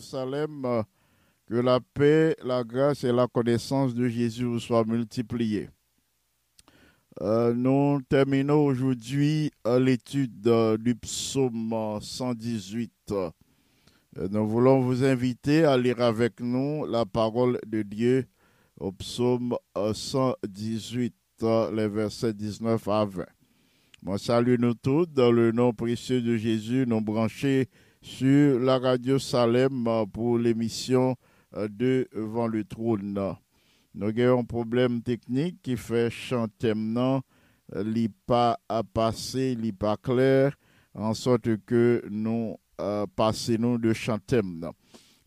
Salem, que la paix, la grâce et la connaissance de Jésus soient multipliées. Euh, nous terminons aujourd'hui euh, l'étude euh, du psaume 118. nous voulons vous inviter à lire avec nous la parole de Dieu au psaume 118, les versets 19 à 20. Moi, salut nous tous dans le nom précieux de Jésus, nous branchés sur la radio Salem euh, pour l'émission euh, de Vent le trône. Nous avons un problème technique qui fait chanter maintenant, euh, pas à passer, n'est pas clair, en sorte que nous nous de chantem.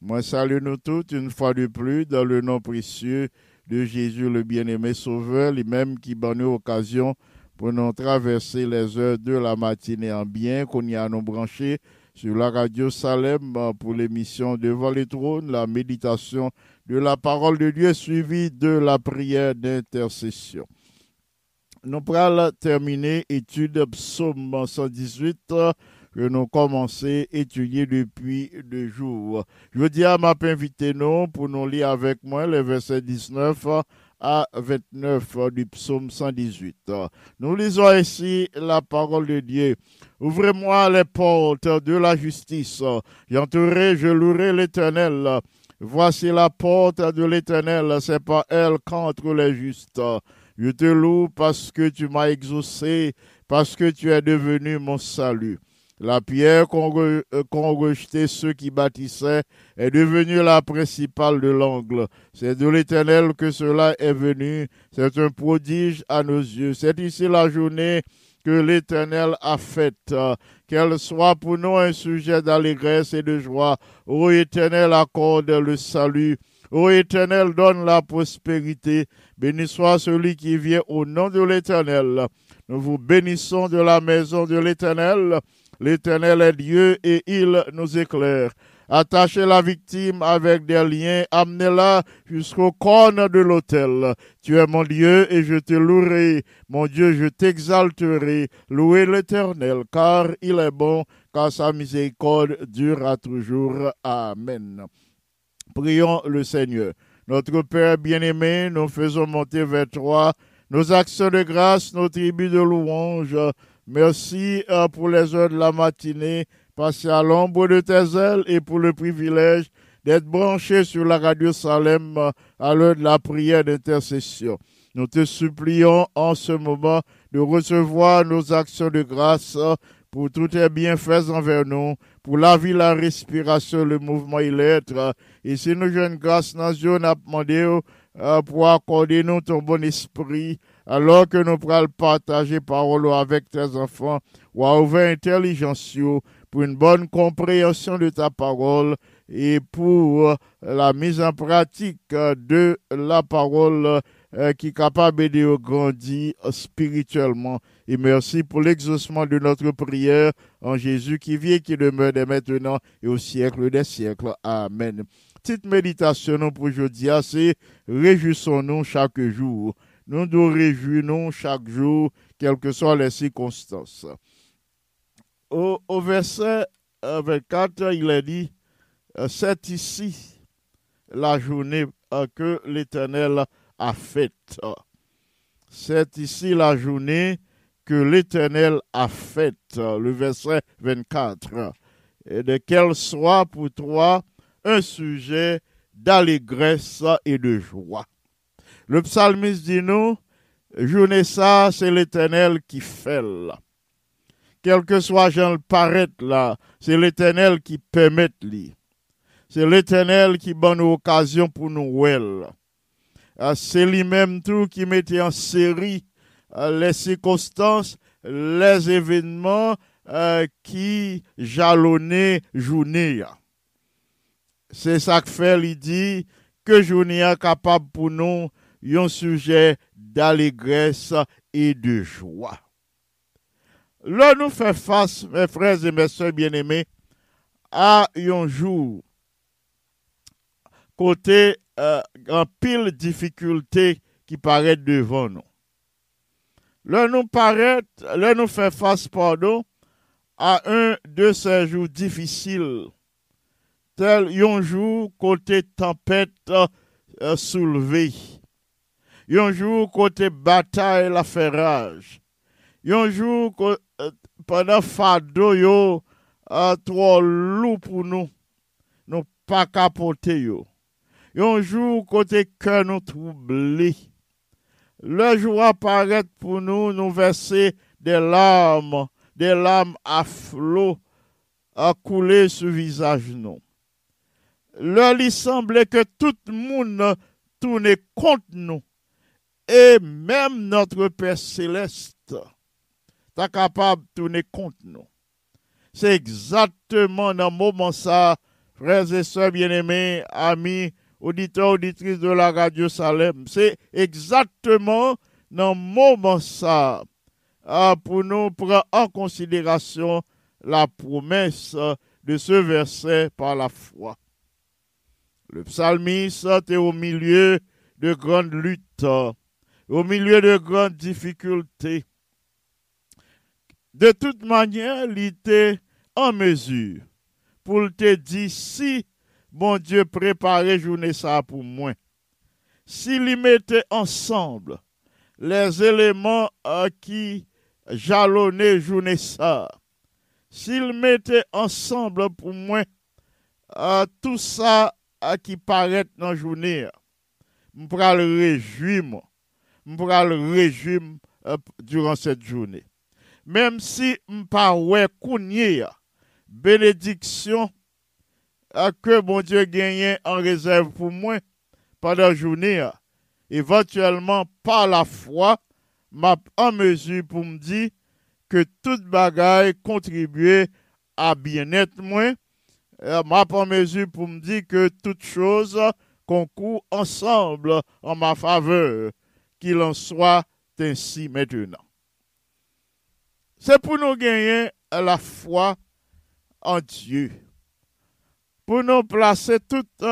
Moi, salue nous toutes une fois de plus dans le nom précieux de Jésus le bien-aimé Sauveur, lui-même qui donne nous occasion pour nous traverser les heures de la matinée en bien, qu'on y a nous branché sur la radio Salem euh, pour l'émission Devant les trônes, la méditation de la parole de Dieu suivie de la prière d'intercession. Nous pourrons terminer étude psaume 118 que nous commençons à étudier depuis deux jours. Je dis à ma invité nous pour nous lire avec moi les versets 19 à 29 du psaume 118. Nous lisons ici la parole de Dieu. Ouvrez-moi les portes de la justice. J'entourerai, je louerai l'éternel. Voici la porte de l'éternel, c'est pas elle qu'entre les justes. Je te loue parce que tu m'as exaucé, parce que tu es devenu mon salut. La pierre qu'ont euh, rejeté ceux qui bâtissaient est devenue la principale de l'angle. C'est de l'Éternel que cela est venu. C'est un prodige à nos yeux. C'est ici la journée que l'Éternel a faite. Qu'elle soit pour nous un sujet d'allégresse et de joie. Ô Éternel, accorde le salut. Ô Éternel, donne la prospérité. Béni soit celui qui vient au nom de l'Éternel. Nous vous bénissons de la maison de l'Éternel. L'Éternel est Dieu et il nous éclaire. Attachez la victime avec des liens, amenez-la jusqu'au corne de l'autel. Tu es mon Dieu et je te louerai. Mon Dieu, je t'exalterai. Louez l'Éternel, car il est bon, car sa miséricorde dure à toujours. Amen. Prions le Seigneur. Notre Père bien-aimé, nous faisons monter vers toi nos actions de grâce, nos tribus de louange. Merci euh, pour les heures de la matinée passées à l'ombre de tes ailes et pour le privilège d'être branché sur la radio Salem euh, à l'heure de la prière d'intercession. Nous te supplions en ce moment de recevoir nos actions de grâce euh, pour tous tes bienfaits envers nous, pour la vie, la respiration, le mouvement et l'être. Et si nous jeunes grâce dans nous demandé pour accorder nous ton bon esprit, alors que nous pourrons partager parole avec tes enfants, ou à ouvrir intelligence pour une bonne compréhension de ta parole et pour la mise en pratique de la parole euh, qui capable de grandir spirituellement. Et merci pour l'exaucement de notre prière en Jésus qui vit et qui demeure dès maintenant et au siècle des siècles. Amen. Petite méditation pour aujourd'hui, c'est réjouissons-nous chaque jour nous nous réjouissons chaque jour, quelles que soient les circonstances. Au, verset 24, euh, il est dit, euh, c'est ici la journée euh, que l'Éternel a faite. C'est ici la journée que l'Éternel a faite. Le verset 24. Et de qu'elle soit pour toi un sujet d'allégresse et de joie. Le psalmiste dit nous, journée ça, c'est l'éternel qui fait là. Quel que soit Jean le paraît là, c'est l'éternel qui permet. C'est l'éternel qui donne occasion pour nous well. Ah, c'est lui-même tout qui mettait en série ah, les circonstances, les événements ah, qui jalonnaient journée. C'est ça que fait, il dit, que journée est capable pour nous un sujet d'allégresse et de joie. Là, nous faisons face, mes frères et mes soeurs bien-aimés, à un jour côté euh, en pile difficulté qui paraît devant nous. Là, nous paraît, nous faisons face, pardon, à un de ces jours difficiles, tel yonjou kote tempet uh, uh, soulevé. Yonjou kote batay la feraj. Yonjou kote uh, padan fado yo euh, tro lou pou nou, nou pa kapote yo. Yonjou kote ke nou troubli. Le jou aparet pou nou nou verse de lam, de lam aflo a koule sou visaj nou. Là, il semblait que tout le monde tournait contre nous et même notre Père céleste est capable de tourner contre nous. c'est exactement dans le moment ça, frères et sœurs bien-aimés, amis, auditeurs, auditrices de la radio Salem, c'est exactement dans le moment ça, ah, pour nous prendre en considération la promesse de ce verset par la foi. Le psalmiste est au milieu de grandes luttes, au milieu de grandes difficultés. De toute manière, il était en mesure pour te dire si bon Dieu préparait journée pour moi. S'il mettait ensemble les éléments euh, qui jalonnaient journée s'il mettait ensemble pour moi euh, tout ça qui paraît dans la journée, je pourrais le réjouir, je pourrais le réjouir durant cette journée. Même si m'pa ouais kounye bénédiction que bon Dieu gagne en réserve pour moi pendant la journée, éventuellement par la foi, m'a en mesure pour me dire que toute bagaille contribue à bien-être moi, m'a en mesure pour me dire que toute chose concourt ensemble en ma faveur, qu'il en soit ainsi maintenant. C'est pour nous gagner la foi en Dieu. Pour nous placer toute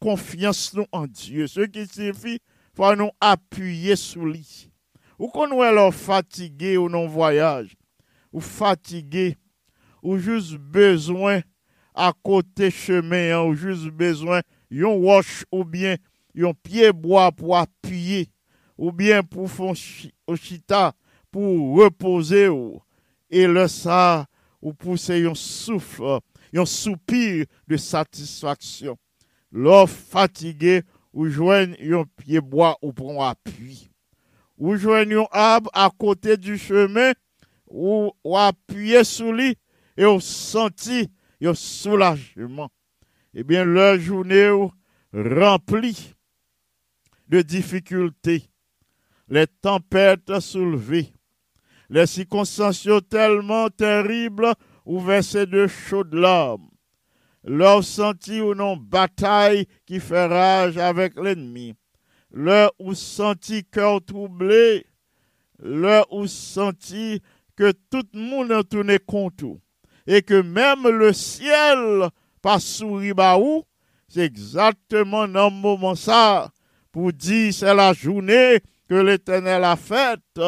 confiance en Dieu. Ce qui signifie faut nous appuyer sur lui. Ou qu'on est fatigué ou non voyage, ou fatigué, ou juste besoin à côté chemin, hein, ou juste besoin yon wash ou bien yon pied bois pour appuyer, ou bien pour faire chita, pour reposer ou et le ça, ou pousser un souffle, un soupir de satisfaction. L'or fatigué, ou joignent un pied bois ou prend appui. Ou joignent un arbre à côté du chemin, ou, ou appuyer sur lui, et on sentit un soulagement. Eh bien, leur journée remplie de difficultés, les tempêtes soulevées, les circonstances tellement terribles ou versé de chaudes larmes. Leur senti ou non bataille qui fait rage avec l'ennemi. Leur ou senti cœur troublé. Leur ou senti que tout le monde a tourné contre Et que même le ciel pas souri ou, c'est exactement dans le moment ça, pour dire c'est la journée que l'Éternel a faite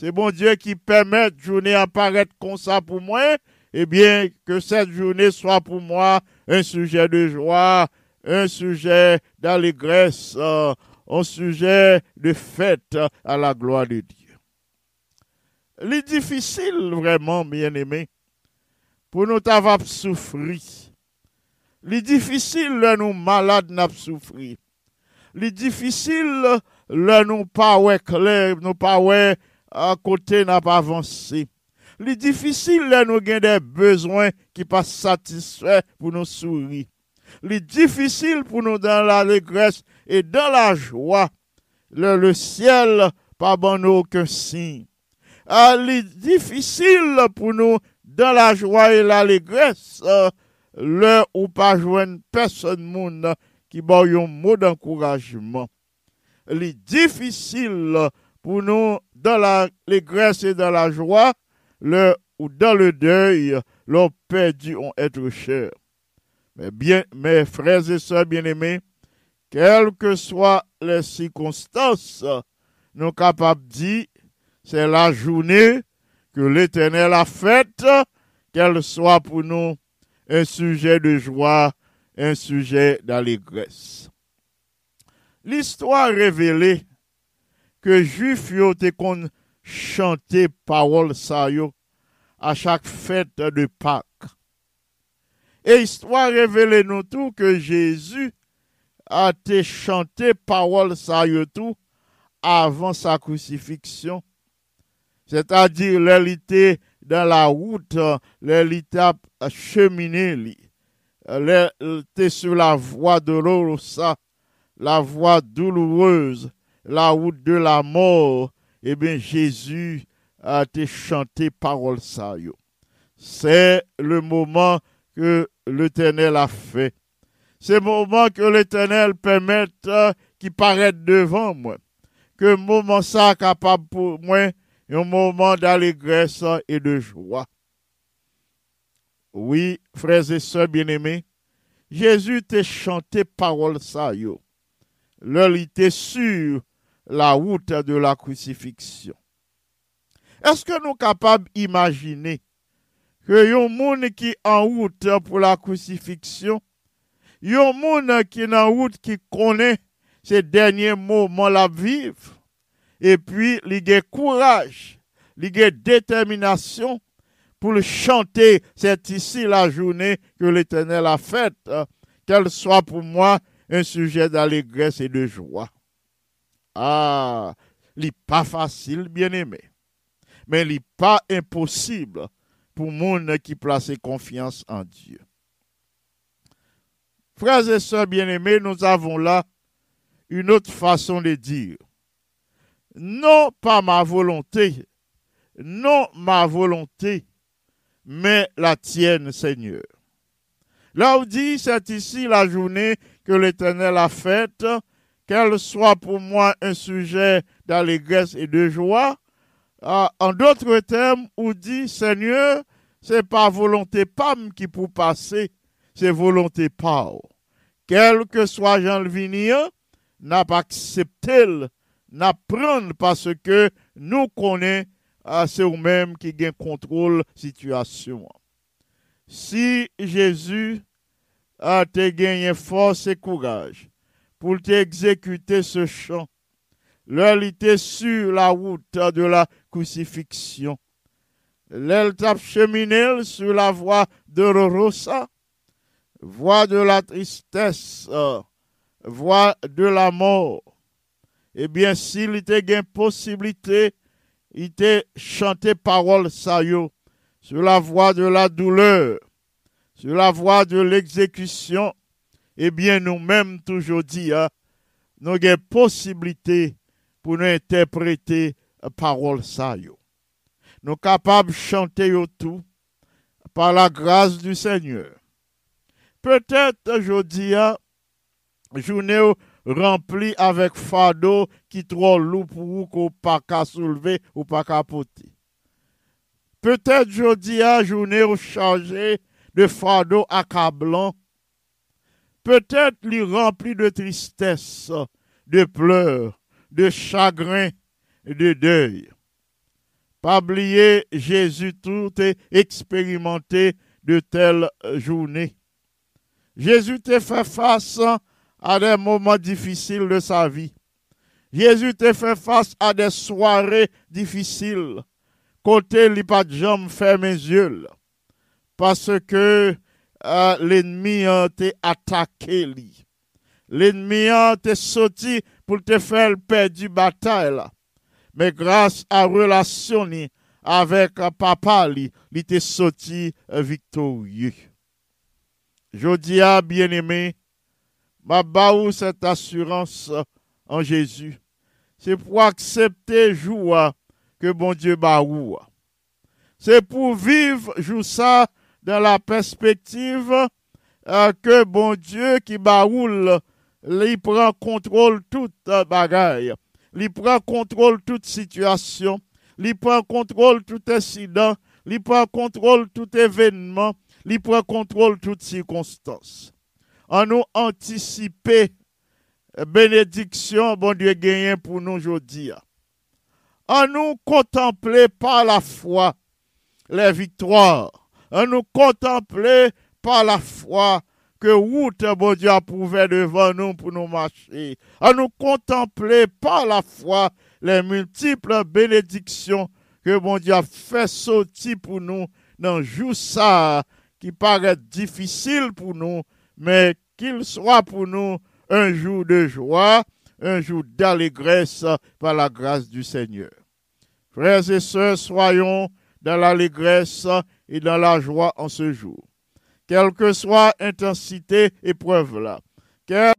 c'est bon Dieu qui permet la journée apparaître comme ça pour moi, eh bien, que cette journée soit pour moi un sujet de joie, un sujet d'allégresse, un sujet de fête à la gloire de Dieu. Il difficile vraiment, bien aimé, pou nou tav ap soufri. Li difisil lè nou malade nap soufri. Li difisil lè nou pa wè kler, nou pa wè kote nap avansi. Li difisil lè nou gen de bezwen ki pa satisfè pou nou souri. Li difisil pou nou dan la regres e dan la jwa. Le, le ciel pa ban nou ke sin. Ah, li difisil pou nou dans la joie et l'allégresse. le ou pas joindre personne qui bat un mot d'encouragement. Les difficile pour nous dans l'allégresse et dans la joie, le, ou dans le deuil, l'ont perdu en être cher. Mais bien, mes frères et sœurs bien-aimés, quelles que soient les circonstances, nous sommes capables de dire, c'est la journée que l'Éternel a faite, qu'elle soit pour nous un sujet de joie, un sujet d'allégresse. L'histoire révélée que juif yo te kon chante parole sa à chaque fête de Pâques. Et histoire révèle nous tout que Jésus a été chanté parole sa tout avant sa crucifixion. C'est-à-dire, l'élité dans la route, l'élité cheminé, l'élité sur la voie de ça, la voie douloureuse, la route de la mort, eh bien, Jésus a été chanté parole ça. c'est le moment que l'Éternel a fait. C'est le moment que l'Éternel permette euh, qui paraît devant moi. Que moment ça capable pour moi, un moment d'allégresse et de joie. Oui, frères et sœurs bien-aimés, Jésus t'a chanté parole ça, yo. Était sur la route de la crucifixion. Est-ce que nous sommes capables d'imaginer que un monde qui en route pour la crucifixion, un monde qui en route qui connaît ces derniers moments la vivre, et puis il courage, il détermination pour chanter, c'est ici la journée que l'Éternel a faite, qu'elle soit pour moi un sujet d'allégresse et de joie. Ah, il pas facile, bien aimé mais il pas impossible pour monde qui place confiance en Dieu. Frères et sœurs bien-aimés, nous avons là une autre façon de dire. Non pas ma volonté, non ma volonté, mais la tienne, Seigneur. Là où dit, c'est ici la journée que l'Éternel a faite, qu'elle soit pour moi un sujet d'allégresse et de joie, ah, en d'autres termes, on dit, Seigneur, c'est pas volonté PAM qui pour passer, c'est volonté PAO. Quel que soit Jean Levinien, n'a pas accepté, n'a prendre parce que nous connaissons, ah, c'est nous-mêmes qui gagne contrôle situation. Si Jésus a te gagné force et courage pour t'exécuter ce chant, L'elle était sur la route de la crucifixion. L'elle tape cheminée sur la voie de Rosa, voie de la tristesse, voie de la mort. Eh bien, s'il était une possibilité, il était chanté parole saillot sur la voie de la douleur, sur la voie de l'exécution. Eh bien, nous-mêmes, toujours dit, hein, nous avons possibilité pour nous interpréter parole ça. Nous capables de chanter tout par la grâce du Seigneur. Peut-être aujourd'hui, journée remplie avec fardeau qui trop lourd pour vous qu'on pas qu'à soulever ou pas qu'à. Peut-être aujourd'hui, journée chargée de fardeau accablant. Peut-être lui rempli de tristesse, de pleurs, de chagrin et de deuil. Pas oublier, Jésus tout est expérimenté de telles journées. Jésus t'a fait face à des moments difficiles de sa vie. Jésus t'a fait face à des soirées difficiles. Côté li pas jambes mes yeux. Parce que euh, l'ennemi a été attaqué. L'ennemi a été sorti pour te faire perdre du bataille. Mais grâce à la relation avec papa, il était sorti victorieux. Je bien-aimé, ma baou cette assurance en Jésus. C'est pour accepter joie que bon Dieu baou. C'est pour vivre joue ça dans la perspective euh, que bon Dieu qui baoule il prend contrôle toute bagaille. Il prend contrôle toute situation. Il prend contrôle tout incident. Il prend contrôle tout événement. Il prend contrôle toute circonstance. En nous anticiper bénédiction, bon Dieu gagné pour nous aujourd'hui. En nous contempler par la foi les victoires. En nous contempler par la foi que route, bon Dieu, a prouvé devant nous pour nous marcher, à nous contempler par la foi les multiples bénédictions que bon Dieu a fait sortir pour nous dans jour ça qui paraît difficile pour nous, mais qu'il soit pour nous un jour de joie, un jour d'allégresse par la grâce du Seigneur. Frères et sœurs, soyons dans l'allégresse et dans la joie en ce jour. Quelle que soit intensité épreuve là, quelle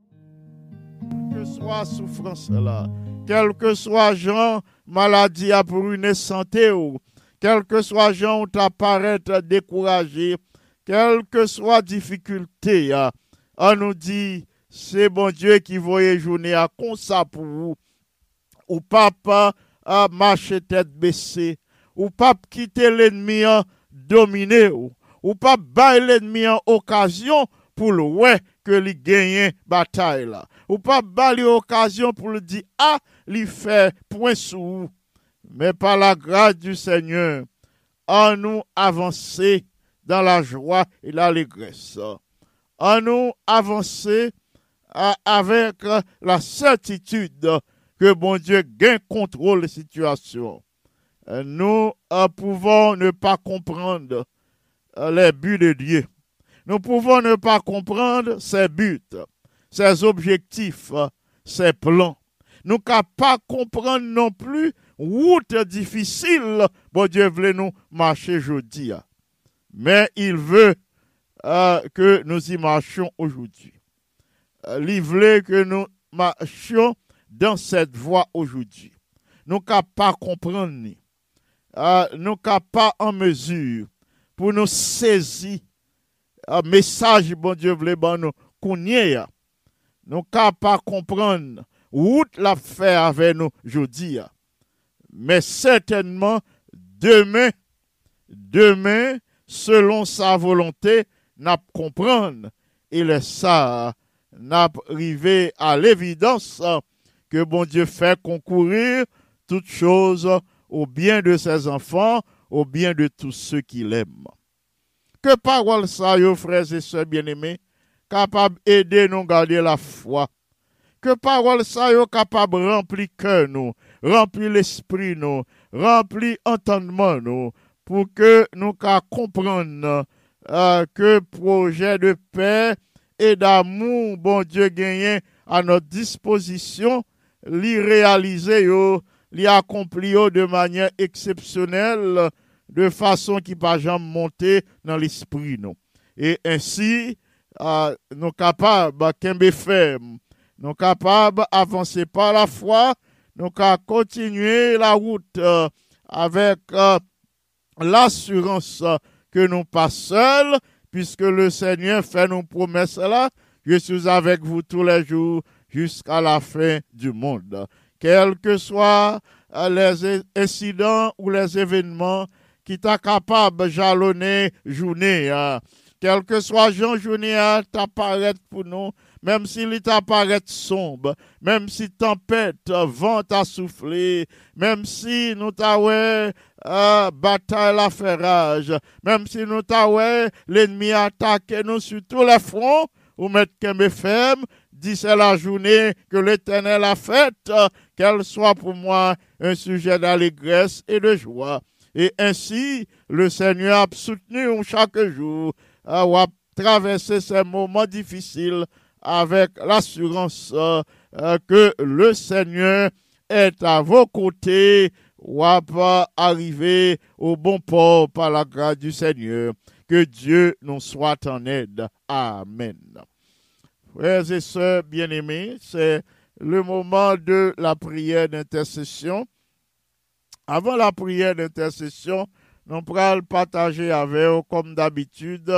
que soit souffrance là, quel que soit genre maladie à une santé ou. Quel que soit gens où t'apparaître découragé, quelle que soit difficulté, on nous dit, c'est bon Dieu qui voyait journée à ça pour vous. Ou papa à marcher tête baissée. Ou pas quitter l'ennemi à dominer. Ou, ou pas bailler l'ennemi en occasion pour le ouais que lui gagne bataille. Ou pas bailler occasion pour le dire ah, lui fait point sous. Mais par la grâce du Seigneur, en nous avancer dans la joie et l'allégresse. En nous avancer avec la certitude que bon Dieu gagne contrôle la situation. Nous pouvons ne pas comprendre les buts de Dieu. Nous pouvons ne pas comprendre ses buts, ses objectifs, ses plans. Nous ne pouvons pas comprendre non plus route difficile, bon Dieu voulait nous marcher aujourd'hui. Mais il veut euh, que nous y marchions aujourd'hui. Euh, il veut que nous marchions dans cette voie aujourd'hui. Nous ne pas comprendre, euh, nous ne pas en mesure pour nous saisir un message, bon Dieu voulait nous connaître. Nous ne pas comprendre où la fait avec nous aujourd'hui. Mais certainement, demain, demain, selon sa volonté, n'a comprendre. Et ça, n'a arrivé à l'évidence que bon Dieu fait concourir toutes choses au bien de ses enfants, au bien de tous ceux qui l'aiment. Que parole ça, yo frères et sœurs bien-aimés, capable d'aider nous garder la foi. Que parole ça, yo capable remplir cœur nous, remplir l'esprit nous, remplir entendement nous, pour que nous comprenions euh, que projet de paix et d'amour, bon Dieu, gagné à notre disposition, l'y réaliser, l'y accomplir de manière exceptionnelle, de façon qui pas jamais monter dans l'esprit. Et ainsi, euh, nous capables, qu'un ferme, nous capables d'avancer par la foi, nous capables continuer la route euh, avec euh, l'assurance que nous pas seuls, puisque le Seigneur fait nos promesses là. Je suis avec vous tous les jours jusqu'à la fin du monde. Quels que soient euh, les incidents ou les événements qui t'a capable de jalonner journée, hein. quel que soit Jean journée à t'apparaître pour nous, même s'il t'apparaît sombre, même si tempête, vent a soufflé, même si nous t'avons euh, bataille la ferrage, même si nous t'avons l'ennemi attaqué nous sur tous les fronts, ou mettre que ferme, dit c'est la journée que l'Éternel a faite, qu'elle soit pour moi un sujet d'allégresse et de joie. Et ainsi, le Seigneur a soutenu chaque jour, à traverser ces moments difficiles avec l'assurance euh, que le Seigneur est à vos côtés ou arriver au bon port par la grâce du Seigneur. Que Dieu nous soit en aide. Amen. Frères et sœurs bien-aimés, c'est le moment de la prière d'intercession. Avant la prière d'intercession, nous allons partager avec vous, comme d'habitude,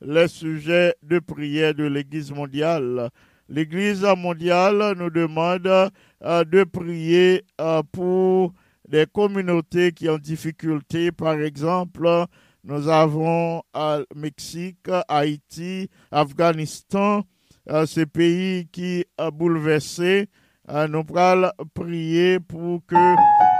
les sujets de prière de l'Église mondiale. L'Église mondiale nous demande euh, de prier euh, pour des communautés qui ont difficulté. Par exemple, nous avons le Mexique, Haïti, Afghanistan, euh, ces pays qui ont bouleversé. nous allons prier pour que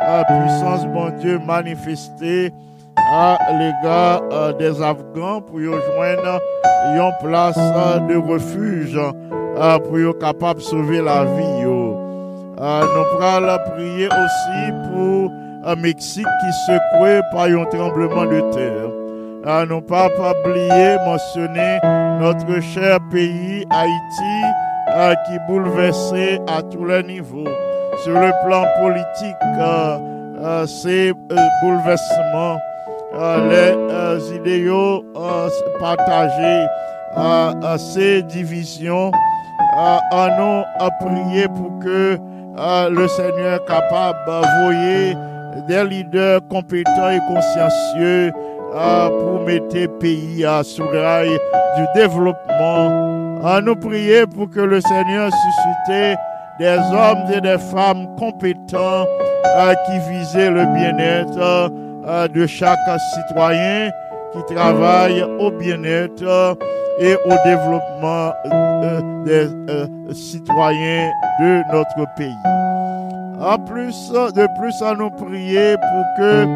la puissance, mon Dieu, manifestée à l'égard euh, des Afghans pour y une place euh, de refuge euh, pour être capable de sauver la vie. Nous allons prier aussi pour un Mexique qui secoué par un tremblement de terre. nous pas oublier mentionner notre cher pays Haïti qui bouleversé à tous les niveaux. Sur le plan politique, ces bouleversements les euh, idéaux euh, partagés, euh, ces divisions, en nous à prier pour que le Seigneur capable d'envoyer des leaders compétents et consciencieux pour mettre le pays à sur rail du développement. À nous prier pour que le Seigneur suscite des hommes et des femmes compétents qui visaient le bien-être de chaque citoyen qui travaille au bien-être et au développement euh, des euh, citoyens de notre pays. En plus, de plus, à nous prier pour que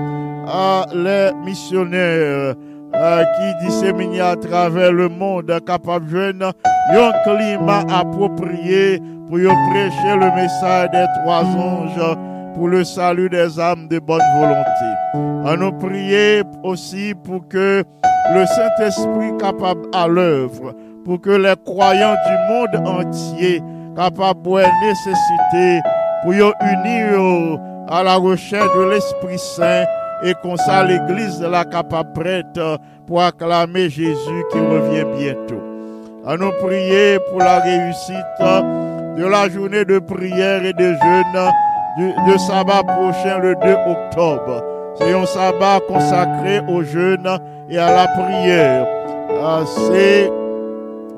les missionnaires euh, qui disséminent à travers le monde capables de jouer un climat approprié pour prêcher le message des trois anges pour le salut des âmes de bonne volonté. À nous prier aussi pour que le Saint-Esprit capable à l'œuvre, pour que les croyants du monde entier capables de nécessité pour unir à la recherche de l'Esprit Saint et qu'on ça l'Église de la capable prête pour acclamer Jésus qui revient bientôt. À nous prier pour la réussite de la journée de prière et de jeûne du, sabbat prochain le 2 octobre. C'est un sabbat consacré au jeûne et à la prière. Ah, c'est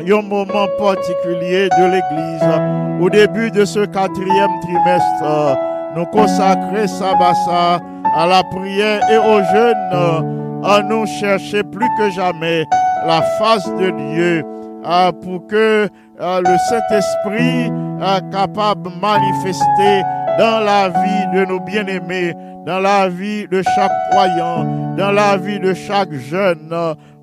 un moment particulier de l'Église. Au début de ce quatrième trimestre, nous consacrer sabbat à la prière et au jeûne, à nous chercher plus que jamais la face de Dieu ah, pour que ah, le Saint-Esprit capable de manifester dans la vie de nos bien-aimés, dans la vie de chaque croyant, dans la vie de chaque jeune,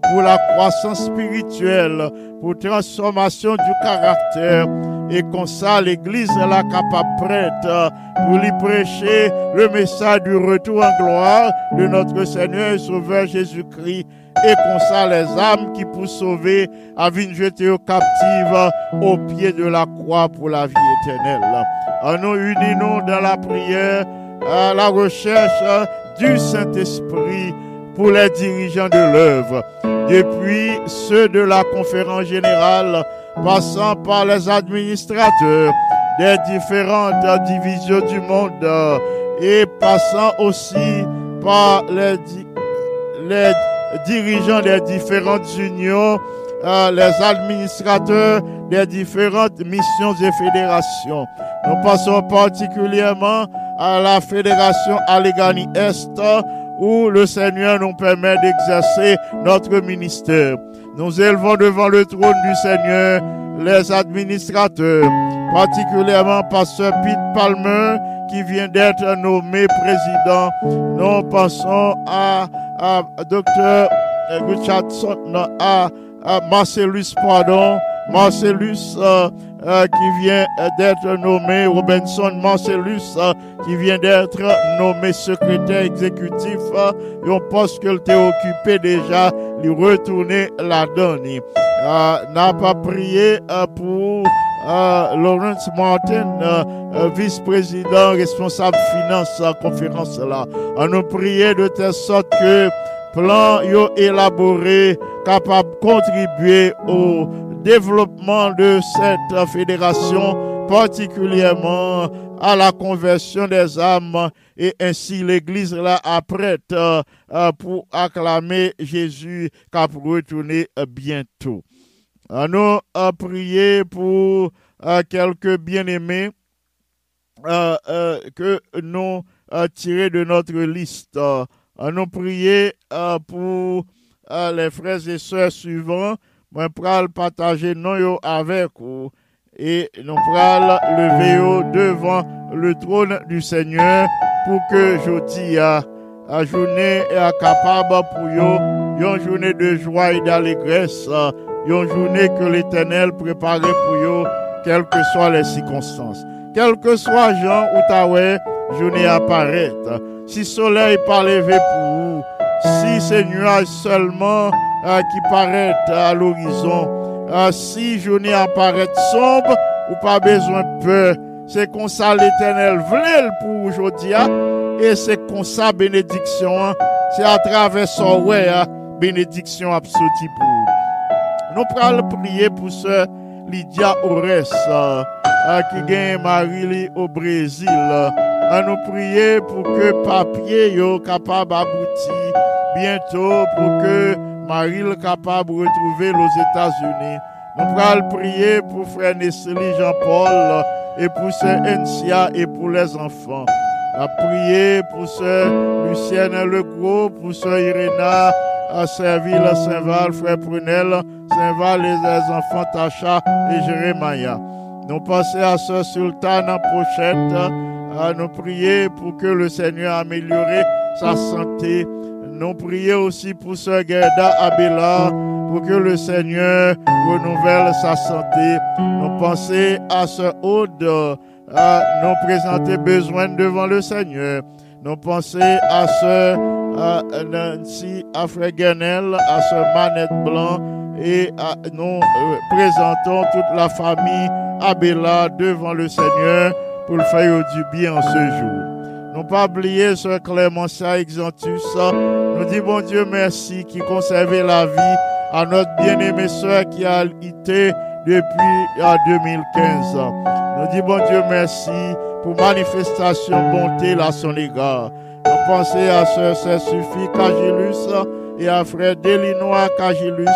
pour la croissance spirituelle, pour transformation du caractère, et comme ça l'Église est la capable prête pour lui prêcher le message du retour en gloire de notre Seigneur et Sauveur Jésus-Christ. Et comme ça les âmes qui pour sauver à jeter aux captives au pied de la croix pour la vie éternelle. Nous unissons dans la prière à la recherche du Saint-Esprit pour les dirigeants de l'œuvre, depuis ceux de la conférence générale, passant par les administrateurs des différentes divisions du monde et passant aussi par les, les dirigeants des différentes unions, euh, les administrateurs des différentes missions et fédérations. Nous passons particulièrement à la fédération Allegheny Est où le Seigneur nous permet d'exercer notre ministère. Nous élevons devant le trône du Seigneur les administrateurs, particulièrement Pasteur Pete Palmer qui vient d'être nommé président. Nous pensons à, à Dr. Richardson, à, Marcellus, pardon, Marcellus euh, euh, qui vient d'être nommé, Robinson Marcellus euh, qui vient d'être nommé secrétaire exécutif, on pense qu'il était occupé déjà, lui retourner la donne. N'a pas prié pour Lawrence Martin, vice-président responsable finance conférence là. On nous prié de telle sorte que plan yo élaboré capable de contribuer au développement de cette fédération, particulièrement à la conversion des âmes et ainsi l'Église là apprête euh, pour acclamer Jésus qui va retourner bientôt. Nous avons prié pour euh, quelques bien-aimés euh, que nous tirés de notre liste. Nous prié pour les frères et sœurs suivants. Moi pral partager yo avec vous. Et nous pral lever devant le trône du Seigneur pour que dis à la journée est capable pour yo. Une journée de joie et d'allégresse. Une journée que l'Éternel préparait pour yo quelles que soient les circonstances. Quel que soit Jean ou Tawé journée apparaître si soleil pas levé pour vous si c'est nuage seulement qui paraît à l'horizon. si journée apparaît sombre, ou pas besoin de peur. C'est comme ça l'éternel voulait pour aujourd'hui. Hein. Et c'est comme ça bénédiction. Hein. C'est à travers son ouais, hein, bénédiction absolue pour nous. Nous prier pour ce Lydia Ores qui gagne Marie au Brésil à nous prier pour que papier yo capable aboutir bientôt pour que Marie le capable retrouver aux États-Unis. Nous allons prier pour frère Nestlé Jean-Paul et pour sœur Encia et pour les enfants. À prier pour sœur Lucienne Legros, pour sœur Irena, à Serville, Saint-Val, frère Prunel, Saint-Val, les enfants Tacha et Jérémia. Nous pensons à sœur Sultane Pochette, à nous prier pour que le Seigneur améliore sa santé. Nous prions aussi pour sœur Gerda Abela, pour que le Seigneur renouvelle sa santé. Nous pensons à ce Aude, à nous présenter besoin devant le Seigneur. Nous pensons à ce Nancy, à Frère Guenel, à ce Manette Blanc, et nous euh, présentons toute la famille Abela devant le Seigneur pour le faire du bien en ce jour. Nous pas oublier ce Clémentia Exantus. Nous disons bon Dieu merci qui conserve la vie à notre bien-aimée soeur qui a été depuis 2015. Nous disons bon Dieu merci pour manifestation bonté à son égard. Nous pensons à ce Saint-Suffit Cagilus et à frère Delinois Cagilus.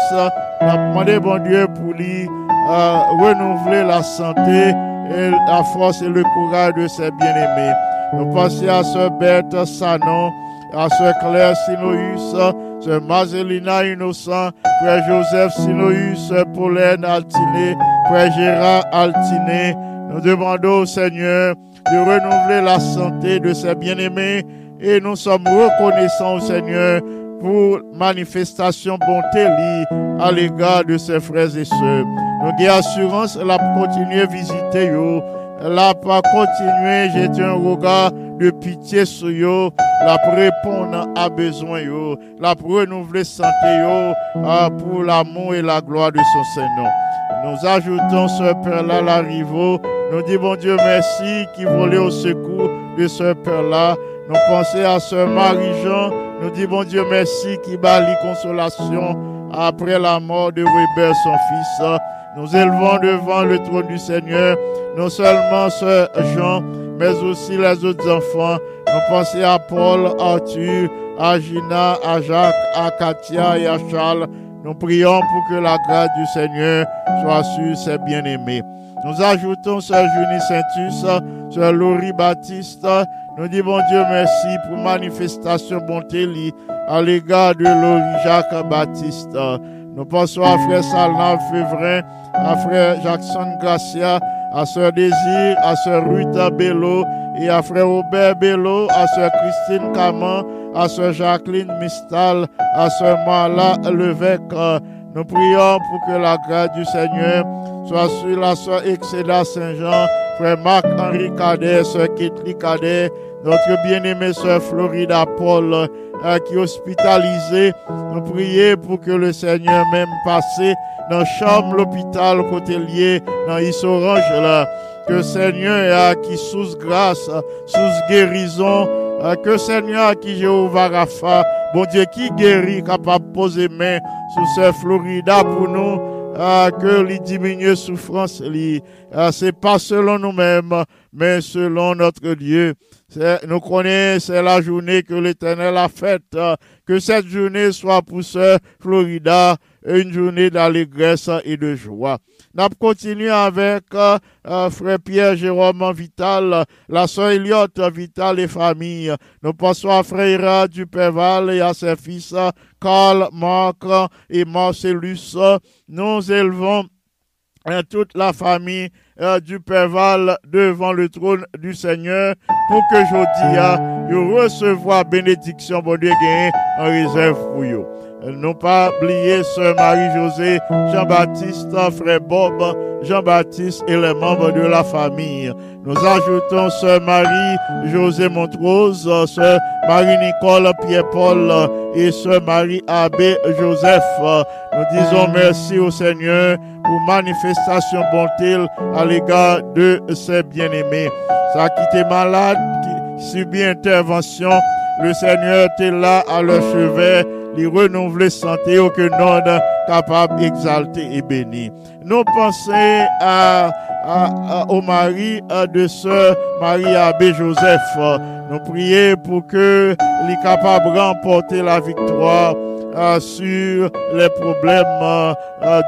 Nous demandé bon Dieu pour lui euh, renouveler la santé et la force et le courage de ses bien-aimés. Nous pensons à ce Berthe Sanon, à ce Claire Sinoïus, ce Mazelina Innocent, Frère Joseph Sinoïus, Pauline Altiné, Frère Gérard Altiné. Nous demandons au Seigneur de renouveler la santé de ses bien-aimés et nous sommes reconnaissants au Seigneur pour manifestation bonté à l'égard de ses frères et sœurs. Nous avons assurance, la continuer à visiter yo, la pas continuer jeter un regard de pitié sur eux, la répondre à besoin yo, la renouveler santé yo, ah, pour l'amour et la gloire de son Seigneur. Nous ajoutons ce Père-là, la Rivo. Nous disons, bon Dieu, merci qui volait au secours de ce Père-là. Nous pensons à ce Marie-Jean. Nous disons, bon Dieu, merci qui bat consolation après la mort de Weber, son fils. Nous élevons devant le trône du Seigneur non seulement ce Jean, mais aussi les autres enfants. Nous pensons à Paul, Arthur, à Gina, à Jacques, à Katia et à Charles. Nous prions pour que la grâce du Seigneur soit sur ses bien-aimés. Nous ajoutons ce Junie Saintus, ce Laurie Baptiste. Nous disons Dieu merci pour manifestation bonté à l'égard de Laurie Jacques Baptiste. Nous pensons à frère Salna Févrin, à frère Jackson Gracia, à sœur Désir, à sœur Ruta Bello et à frère Robert Bello, à sœur Christine Caman, à sœur Jacqueline Mistal, à sœur Mala Levesque. Nous prions pour que la grâce du Seigneur soit sur la sœur Excéda Saint-Jean, frère Marc-Henri Cadet, sœur Kitli Cadet, notre bien-aimée sœur Florida Paul, qui est hospitalisée. Nous prions pour que le Seigneur même passe dans la chambre, l'hôpital, côté lié, dans Issorange là. Que Seigneur, qui sous grâce, sous guérison, que Seigneur, qui Jéhovah Rapha, bon Dieu, qui guérit, capable de poser main sur ce Florida pour nous, que les diminuer souffrance, c'est pas selon nous-mêmes, mais selon notre Dieu. Nous connaissons, c'est la journée que l'Éternel a faite. Que cette journée soit pour ce Florida une journée d'allégresse et de joie. Nous continuons avec euh, euh, frère Pierre Jérôme Vital, la soeur Elliot Vital et famille. Nous passons à frère du Péval et à ses fils Carl, Marc et Marcellus. Nous élevons euh, toute la famille du Péval devant le trône du Seigneur pour que je dise, recevoir bénédiction, bon Dieu, en réserve pour vous. Non pas oublier Sœur Marie-Josée, Jean-Baptiste, Frère Bob, Jean-Baptiste et les membres de la famille. Nous ajoutons Sœur Marie-Josée Montrose, Sœur Marie-Nicole Pierre-Paul et Sœur Marie-Abbé Joseph. Nous disons merci au Seigneur pour manifestation bonté à l'égard de ses bien-aimés. Ça qui était malade, qui subit intervention, le Seigneur était là à leur chevet les renouveler santé au que non capable d'exalter et bénir. Nous pensons à, au mari de sœur Marie-Abbé Joseph. Nous prions pour que les capable de remporter la victoire sur les problèmes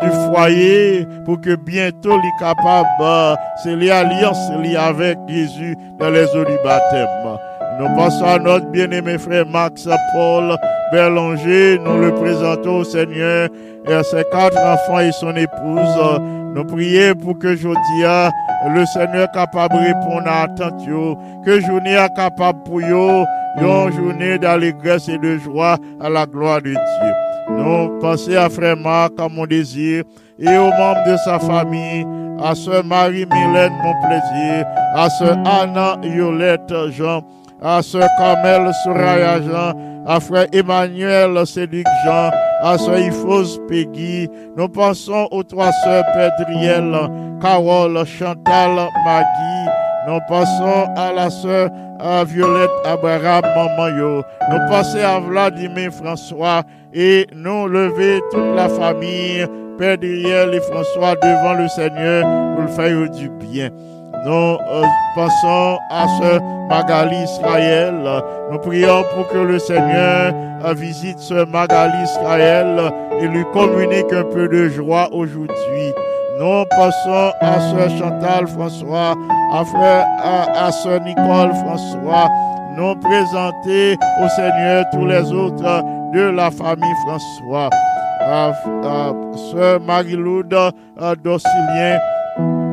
du foyer pour que bientôt les capables c'est l'alliance avec Jésus dans les eaux du baptême. Nous passons à notre bien-aimé frère Max Paul Berlanger. Nous le présentons au Seigneur et à ses quatre enfants et son épouse. Nous prions pour que Jodia, le Seigneur capable de répondre à attention, que journée capable pour eux, une journée d'allégresse et de joie à la gloire de Dieu. Nous pensons à frère Marc, à mon désir, et aux membres de sa famille, à sœur Marie-Mylène, mon plaisir, à sœur Anna Yolette Jean, à sœur Carmel Soraya Jean, à frère Emmanuel Cédric Jean, à sœur Ifos Peggy. Nous pensons aux trois sœurs Pédriel, Carole, Chantal, Maggie. Nous passons à la sœur Violette Abraham Maman Nous passons à Vladimir François et nous lever toute la famille, Père et François devant le Seigneur pour le faire du bien. Nous euh, pensons à ce Magali Israël. Nous prions pour que le Seigneur euh, visite ce Magali Israël et lui communique un peu de joie aujourd'hui. Nous passons à ce Chantal François, à frère, à, à Nicole François. Nous présenter au Seigneur tous les autres de la famille François. À, à Marie-Loude Docilien, à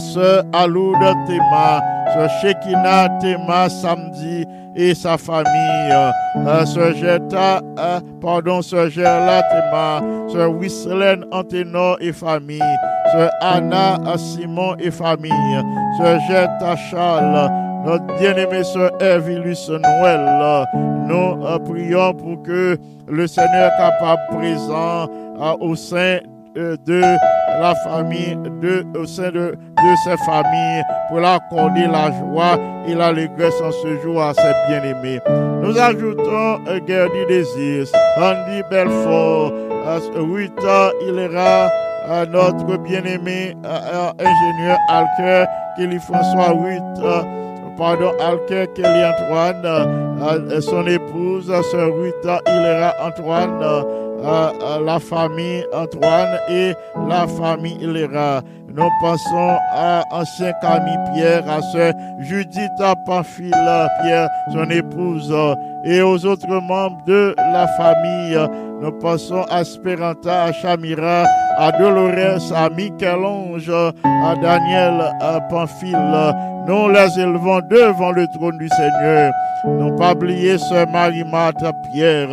sœur Aloud Théma, sœur Shekina Théma samedi et sa famille, euh, sœur Jetta, euh, pardon, sœur Gerla Théma, sœur Wislène Anténor et famille, sœur Anna Simon et famille, sœur Jetta Charles, notre bien-aimé sœur Evilus Noël. Nous euh, prions pour que le Seigneur capable présent au sein de la famille, de, au sein de, de ses familles, pour l'accorder la joie et l'allégresse en ce jour à ses bien-aimés. Nous ajoutons Gerdy Désir, Andy Belfort, Rita Hilera, notre bien-aimé ingénieur Alker, Kelly François Ruth, pardon, Alker Kelly Antoine, son épouse, sœur Rita Hilera Antoine, la famille Antoine et la famille Hilera. Nous pensons à ancien Camille Pierre, à sœur Judith Pamphile Pierre, son épouse, et aux autres membres de la famille. Nous pensons à Spéranta, à Chamira, à Dolores, à Michel-Ange, à Daniel à. Nous les élevons devant le trône du Seigneur. Nous pas oublier Sœur Marie-Marthe Pierre,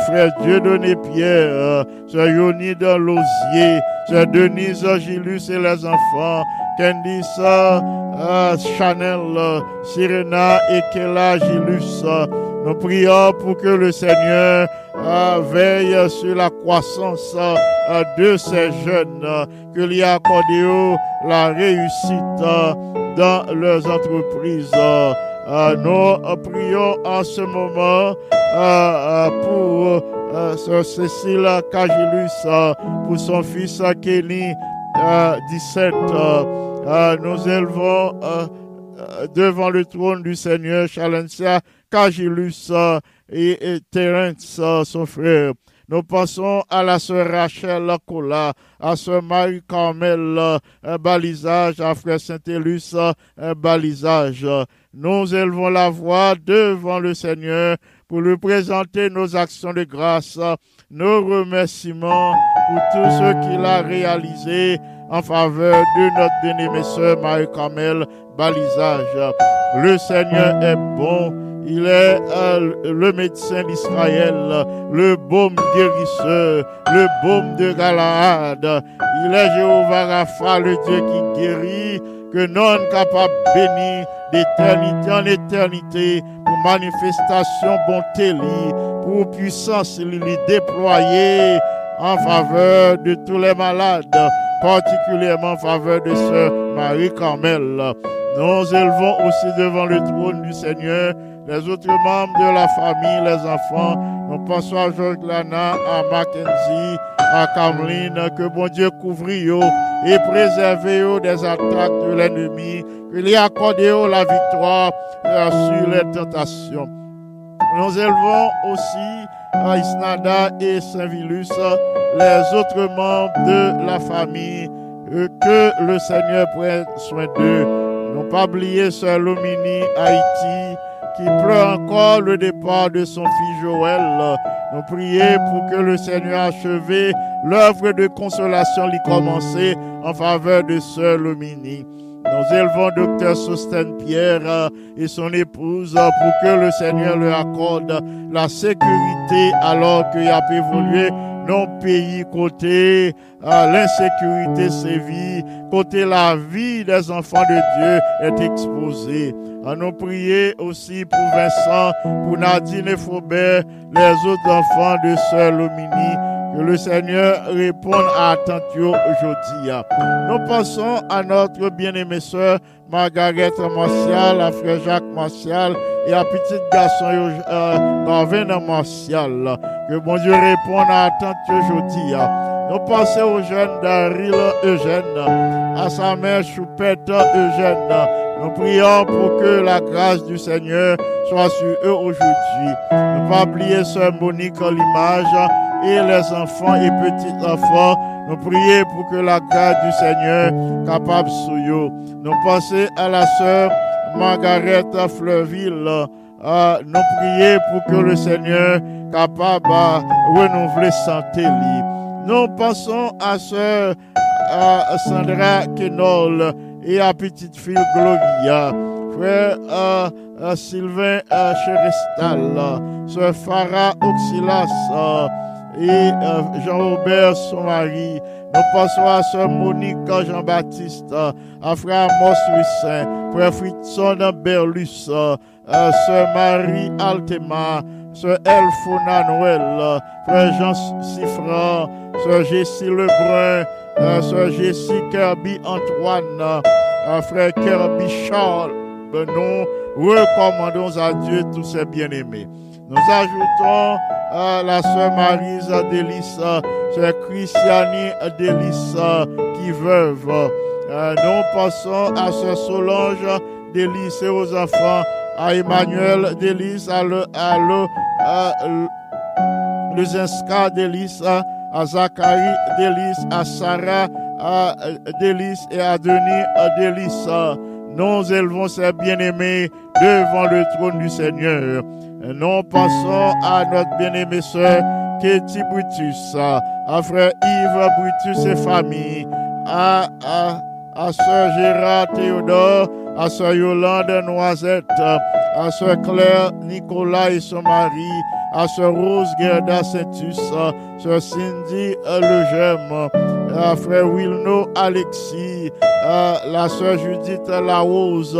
frère Dieudonné Pierre, Sœur Yoni Lausier, Sœur Denise Gilus et les enfants, Candice euh, Chanel, Sirena et Kela Gilus. Nous prions pour que le Seigneur euh, veille sur la croissance de ces jeunes, que lui accorde la réussite dans leurs entreprises. Nous prions en ce moment pour Sœur Cécile Cagilus, pour son fils Kelly, 17. nous élevons devant le trône du Seigneur Chalencia Cagilus et, Terence, son frère. Nous passons à la sœur Rachel Cola, à sœur Marie-Carmel Balisage, à frère Saint-Élus Balisage. Nous élevons la voix devant le Seigneur pour lui présenter nos actions de grâce, nos remerciements pour tout ce qu'il a réalisé en faveur de notre bien-aimée sœur Marie-Carmel Balisage. Le Seigneur est bon il est euh, le médecin d'Israël, le baume guérisseur, le baume de Galahad. Il est Jéhovah Rapha, le Dieu qui guérit, que non capable béni d'éternité en éternité pour manifestation bonté, pour puissance lui déployer en faveur de tous les malades, particulièrement en faveur de sœur Marie Carmel. Nous élevons aussi devant le trône du Seigneur les autres membres de la famille, les enfants. Nous pensons à Georges à Mackenzie, à Cameline, que bon Dieu couvre et préserve des attaques de l'ennemi, qu'il y accorde la victoire euh, sur les tentations. Nous élevons aussi à Isnada et Saint-Vilus les autres membres de la famille, que le Seigneur prenne soin d'eux. Non pas oublier Sœur Lomini, Haïti, qui pleure encore le départ de son fils Joël. Nous prions pour que le Seigneur achève l'œuvre de consolation lui commencer en faveur de Sœur Lomini. Nous élevons docteur Sosten Pierre et son épouse pour que le Seigneur leur accorde la sécurité alors qu'il a évolué nos pays côté euh, l'insécurité sévit, côté la vie des enfants de Dieu est exposée. À nous prier aussi pour Vincent, pour Nadine et Faubert, les autres enfants de Sœur Lomini, que le Seigneur réponde à attente aujourd'hui. Nous passons à notre bien-aimée sœur Margaret Martial, à frère Jacques Martial et à petit garçon euh, Martial. Que bon Dieu réponde à attente aujourd'hui. Nous passons au jeune Daryl Eugène, à sa mère Choupette Eugène. Nous prions pour que la grâce du Seigneur soit sur eux aujourd'hui. Ne pas oublier Sœur Monique l'image et les enfants et petits-enfants. Nous prions pour que la grâce du Seigneur capable eux. Nous pensons à la sœur Margaret Fleuville. Euh, nous prions pour que le Seigneur capable de renouveler santé. Nous pensons à sœur Sandra Kenol et à petite fille Gloria, frère euh, euh, Sylvain Cherestal, sœur Farah Oxilas et Jean-Robert, son mari. Nous pensons à sœur Monique Jean-Baptiste, à frère Amos frère Fritson Berlus, sœur Marie Altema, Sœur Elfona Noël, Frère Jean Siffran, Sœur Jessie Lebrun, euh, Sœur Jessie Kirby Antoine, euh, Frère Kirby Charles. Nous recommandons à Dieu tous ses bien-aimés. Nous ajoutons à euh, la Sœur Marise Délice, Sœur Christiani Délice, qui veuve. nous passons à Sœur Solange Délice et aux enfants à Emmanuel Délice, à, le, à, le, à Luzinska Délice, à Zacharie Délice, à Sarah à et à Denis Délice. Nous élevons ces bien-aimés devant le trône du Seigneur. Nous pensons à notre bien-aimée sœur Katie Brutus, à frère Yves Brutus et famille, à, à, à sœur Gérard Théodore, à sœur Yolande Noisette, à sœur Claire Nicolas et son mari, à sœur Rose Gerda Saintus, sœur Cindy Legem, à frère Wilno Alexis, à la sœur Judith Larose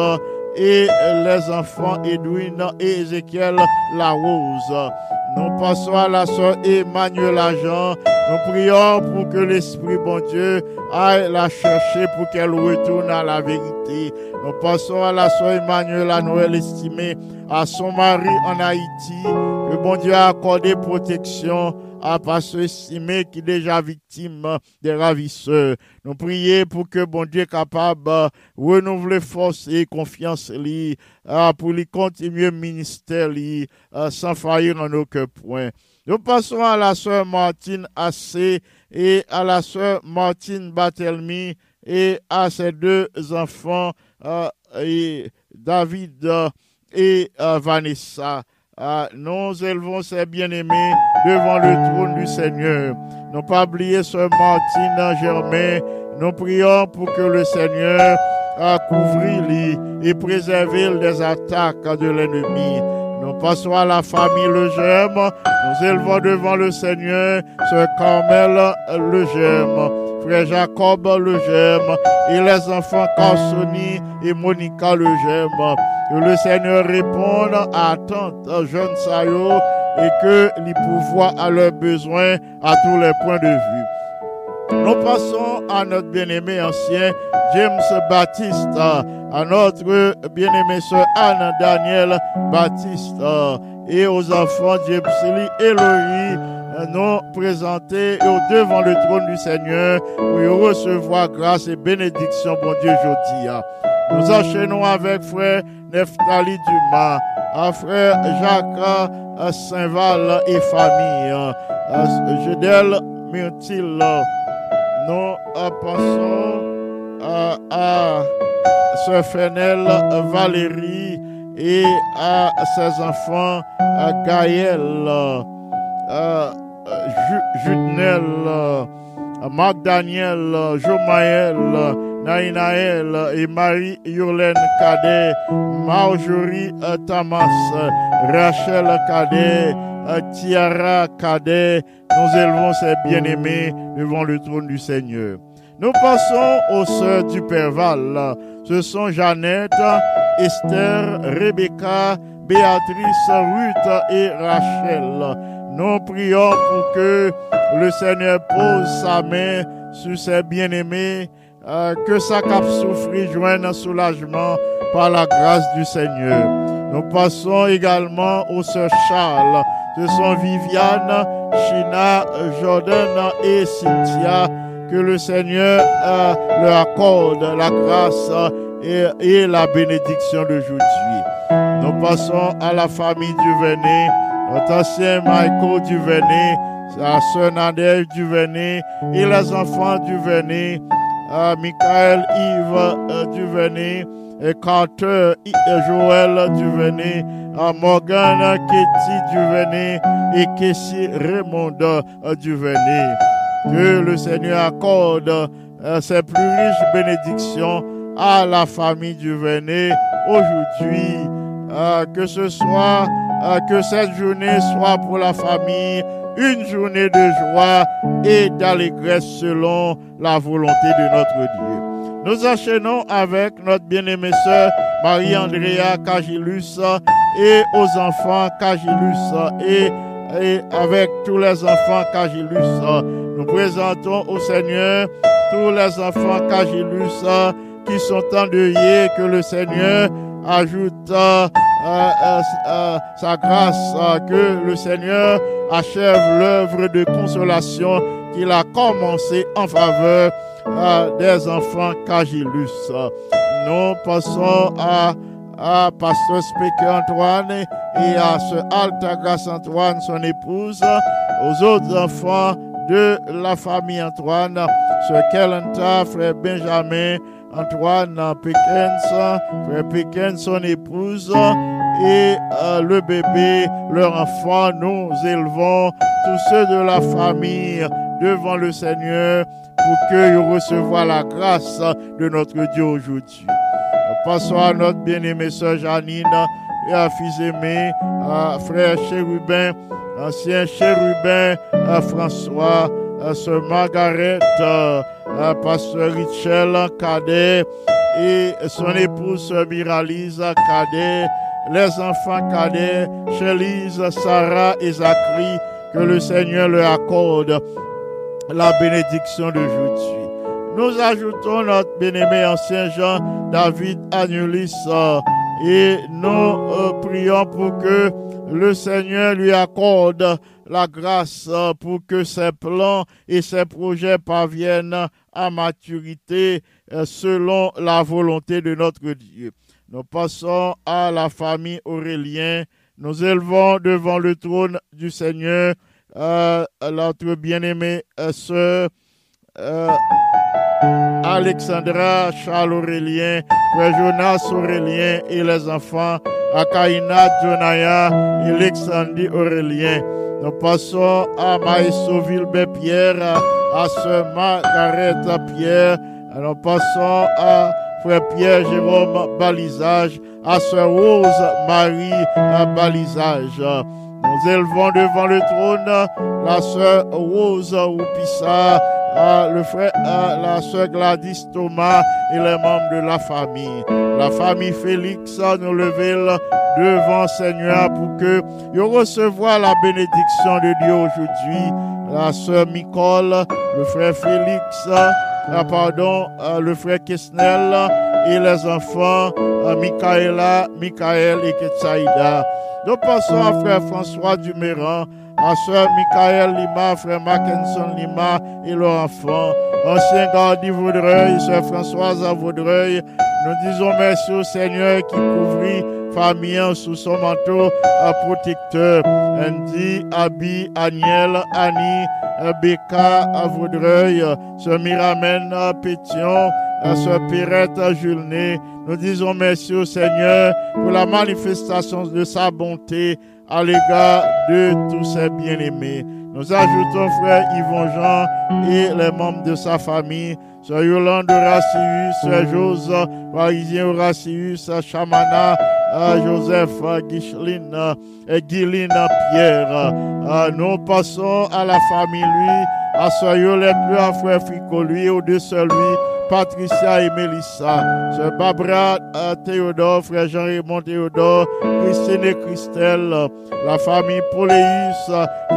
et les enfants Edwin et Ézéchiel Larose. Nous passons à la sœur Emmanuel Agent. Nous prions pour que l'Esprit bon Dieu aille la chercher pour qu'elle retourne à la vérité. Nous passons à la sœur Emmanuel à Noël estimée, à son mari en Haïti. Que bon Dieu a accordé protection à pasteur estimé qui déjà victime des ravisseurs. Nous prions pour que bon Dieu capable de renouveler force et confiance li, pour lui continuer ministère li, sans faillir en aucun point. Nous passons à la sœur Martine Assé et à la sœur Martine Batelmi et à ses deux enfants, et David et Vanessa. Nous élevons ces bien-aimés devant le trône du Seigneur. Nous pas oublier ce Martine Germain. Nous prions pour que le Seigneur couvre et préserve des attaques de l'ennemi. Nous passons à la famille Le Gemme. Nous élevons devant le Seigneur ce Carmel Le Gemme, frère Jacob Le Gemme et les enfants Carsoni et Monica Le Gemme. Que le Seigneur réponde à tant jeunes saillots et que les pouvoirs à leurs besoins à tous les points de vue. Nous passons à notre bien-aimé ancien James Baptiste, à notre bien-aimé sœur Anne Daniel Baptiste et aux enfants Lee et nous présenter devant le trône du Seigneur pour recevoir grâce et bénédiction, bon Dieu, aujourd'hui. Nous enchaînons avec frère Neftali Dumas, frère Jacques Saint-Val et famille, Jedel Myrtil. Nous pensons à Sœur Fenel Valérie et à ses enfants, Gaël, Judnel, Marc Daniel, Jomaël, Naïnaël et Marie Yurlène Cadet, Marjorie Tamas, Rachel Cadet, Tiara Cadet, nous élevons ces bien-aimés devant le trône du Seigneur. Nous passons aux sœurs du Père Val. Ce sont Jeannette, Esther, Rebecca, Béatrice, Ruth et Rachel. Nous prions pour que le Seigneur pose sa main sur ses bien-aimés, euh, que sa cape souffrit joigne un soulagement par la grâce du Seigneur. Nous passons également aux sœurs Charles. Ce sont Viviane, China, Jordan et Cynthia. Que le Seigneur euh, leur accorde la grâce et, la bénédiction d'aujourd'hui. Nous passons à la famille Duvernay, notre ancien Michael Duvernay, sa soeur Nadège Duvernay et les enfants Duvernay, euh, Michael Yves euh, Duvernay, et Carter Joël Duvernay, euh, Morgan Ketty Duvernay et Kessie Raymond euh, Duvernay. Que le Seigneur accorde ses plus riches bénédictions à la famille du Véné aujourd'hui. Euh, que ce soit, euh, que cette journée soit pour la famille une journée de joie et d'allégresse selon la volonté de notre Dieu. Nous enchaînons avec notre bien-aimée sœur Marie-Andrea Cagilus et aux enfants Cagilus et, et avec tous les enfants Cagilus. Nous présentons au Seigneur tous les enfants Cagilus qui sont endeuillés, que le Seigneur ajoute euh, euh, euh, sa grâce, que le Seigneur achève l'œuvre de consolation qu'il a commencé en faveur des enfants Cagilus. Nous passons à, à Pasteur Speaker Antoine et à ce Altagas Antoine, son épouse, aux autres enfants de la famille Antoine, ce Kelenta, frère Benjamin, Antoine Pickens, frère Pickens, son épouse et euh, le bébé, leur enfant, nous élevons tous ceux de la famille devant le Seigneur pour qu'ils reçoivent la grâce de notre Dieu aujourd'hui. Passons à notre bien-aimée sœur Janine et à fils aimé, à frère Chérubin, ancien Chérubin, à François, à sœur Margaret, pasteur Richel Cadet et son épouse Miralise Cadet, les enfants Cadet, Chélise, Sarah et Zachary, que le Seigneur leur accorde la bénédiction d'aujourd'hui. Nous ajoutons notre bien-aimé ancien Jean David Anulis et nous euh, prions pour que le Seigneur lui accorde la grâce pour que ses plans et ses projets parviennent à maturité euh, selon la volonté de notre Dieu. Nous passons à la famille Aurélien. Nous élevons devant le trône du Seigneur euh, notre bien-aimée euh, sœur Alexandra Charles Aurélien, Frère Jonas Aurélien et les enfants Akaina Jonaya et Alexandrie Aurélien. Nous passons à Maïsoville Pierre, à Sœur Margaret Pierre. Nous passons à Frère Pierre Jérôme Balisage, à Sœur Rose Marie Balisage. Nous élevons devant le trône la Sœur Rose Oupissa, le frère, la Sœur Gladys Thomas et les membres de la famille. La famille Félix nous levons devant Seigneur pour que vous recevoir la bénédiction de Dieu aujourd'hui la sœur Nicole, le frère Félix, pardon, le frère Kesnel et les enfants Michaela, Michael et Ketsaïda. Nous passons à frère François Duméran, à soeur Michael Lima, frère Mackinson Lima et leur enfant, ancien garde Vaudreuil, soeur Françoise à Vaudreuil. Nous disons merci au Seigneur qui couvrit famille sous son manteau protecteur. Andy, Abi, Aniel, Annie, Becca à Vaudreuil, ce Miramène Pétion, ce Pirette Julné. Nous disons merci au Seigneur pour la manifestation de sa bonté à l'égard de tous ses bien-aimés. Nous ajoutons frère Yvon Jean et les membres de sa famille, Sœur Yolande Horacius, Sœur Joseph, Parisien Horacius, Chamana, Joseph Guicheline et Guiline Pierre. Nous passons à la famille, lui, à Sœur Yolette, à frère Fico, lui, aux deux lui, Patricia et Mélissa, Sœur Barbara euh, Théodore, frère Jean-Raymond Théodore, Christine et Christelle, la famille Poléus,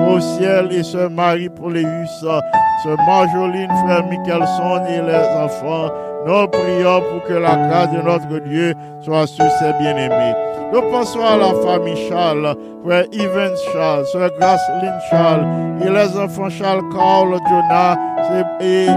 au ciel et Sœur Marie Poléus, Sœur Marjoline, frère Michelson et les enfants. Nous prions pour que la grâce de notre Dieu soit sur ses bien-aimés. Nous pensons à la famille Charles, frère Evans Charles, sœur Grasslyn Charles, et les enfants Charles, Carl, Jonah et,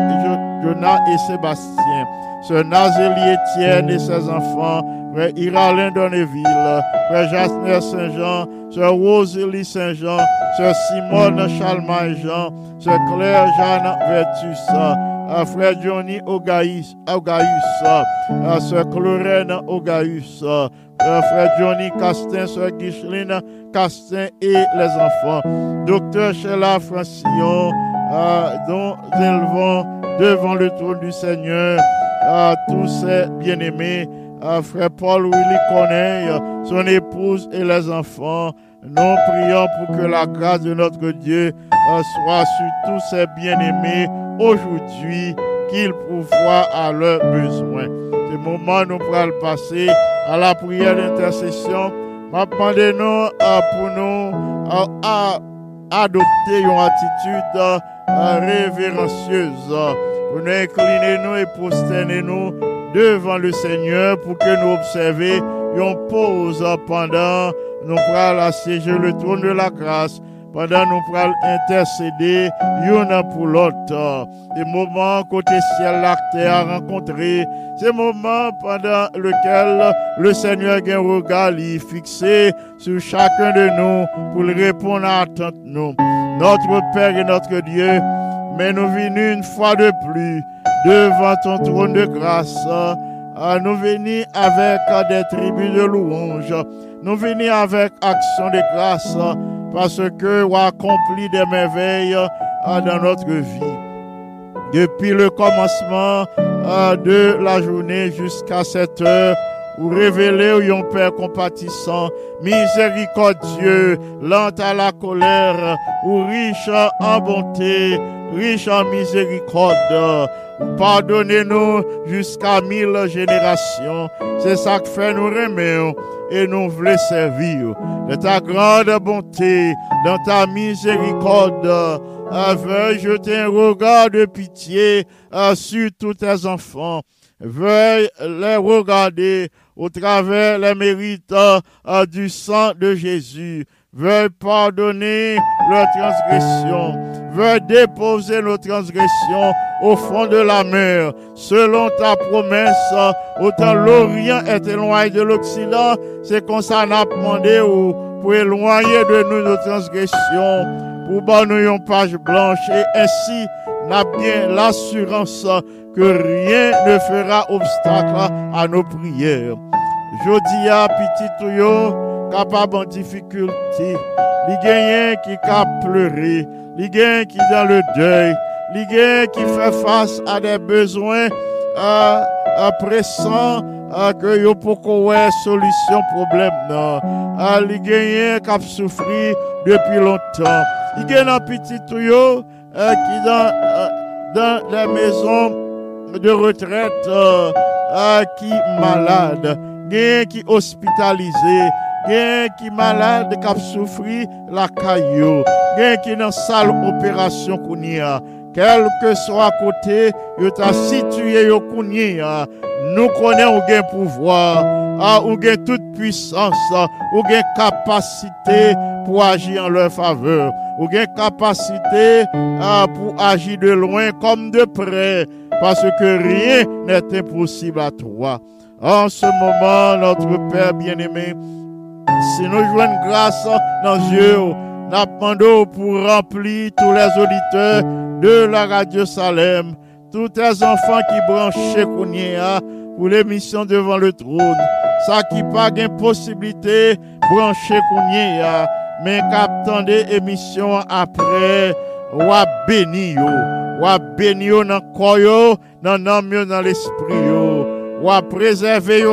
Jonah et Sébastien, sœur Nazélie Étienne et ses enfants, frère Iralin Donneville, frère Jasner Saint-Jean, sœur Rosalie Saint-Jean, sœur Simone Charlemagne Jean, sœur Claire Jeanne Vertus, frère Johnny Ogaïs, Ogaïus, sœur Chlorène Ogaïus, frère Johnny Castin, soeur Guicheline Castin et les enfants. Docteur Sheila Francillon, euh, dont élevons devant le trône du Seigneur à tous ses bien-aimés, frère Paul Willy Corneille, son épouse et les enfants. Nous prions pour que la grâce de notre Dieu soit sur tous ses bien-aimés aujourd'hui, qu'il pourvoie à leurs besoins. Ce moment, nous pourrons passer à la prière d'intercession. m'a nous euh, pour nous euh, à adopter une attitude euh, révérencieuse, pour nous incliner nous et prosterner nous devant le Seigneur pour que nous observions une pause pendant nous prenons assiéger le trône de la grâce pendant nous pourrons intercéder l'un pour l'autre. Des moments côté ciel l'acte a rencontré, ces moments pendant lesquels le Seigneur a un regard fixé sur chacun de nous pour répondre à attente nous. Notre Père et notre Dieu, mais nous venons une fois de plus devant ton trône de grâce. Nous venons avec des tribus de louange. Nous venons avec action de grâce parce que vous accompli des merveilles euh, dans notre vie. Depuis le commencement euh, de la journée jusqu'à cette heure, vous révélez un Père compatissant, miséricordieux, lent à la colère, ou riche en bonté, riche en miséricorde. Pardonnez-nous jusqu'à mille générations. C'est ça que fait nous remettre et nous voulons servir. De ta grande bonté, dans ta miséricorde, veuille jeter un regard de pitié euh, sur tous tes enfants? Veuille les regarder au travers les mérites euh, du sang de Jésus? Veuille pardonner leurs transgressions. Veuille déposer nos transgressions au fond de la mer. Selon ta promesse, autant l'Orient est éloigné de l'Occident, c'est qu'on s'en a demandé pour éloigner de nous nos transgressions, pour bannir une page blanche et ainsi n'a bien l'assurance que rien ne fera obstacle à nos prières. Jodia petit touyo capable en difficulté, les gagnants qui cap pleurer, les gagnants qui dans le deuil, les gagnants qui fait face à des besoins euh, pressants euh, que yo pour solution problème non. Euh, les gagnants qui souffert depuis longtemps. Les gagnants petit touyo euh, qui dans euh, dans les maisons de retraite euh, qui malade, qui hospitalisé, gen qui malade qui souffri la caillou, gen qui dans salle opération kounia, quel que soit côté, yo t'a situé yo kounia, nous connaissons gen pouvoir, ah, ou gen toute puissance, ou capacité pour agir en leur faveur, ou capacité pour agir de loin comme de près, parce que rien n'est impossible à toi. En ce moment, notre Père bien-aimé, si nous jouons grâce dans Dieu, nous pour remplir tous les auditeurs de la radio Salem, tous les enfants qui branchent Kounia pour l'émission devant le trône. Ça qui pas de possibilité brancher Kounia, mais des émission après, ou béni yo, ou béni yo dans le dans l'âme, dans l'esprit ou préserver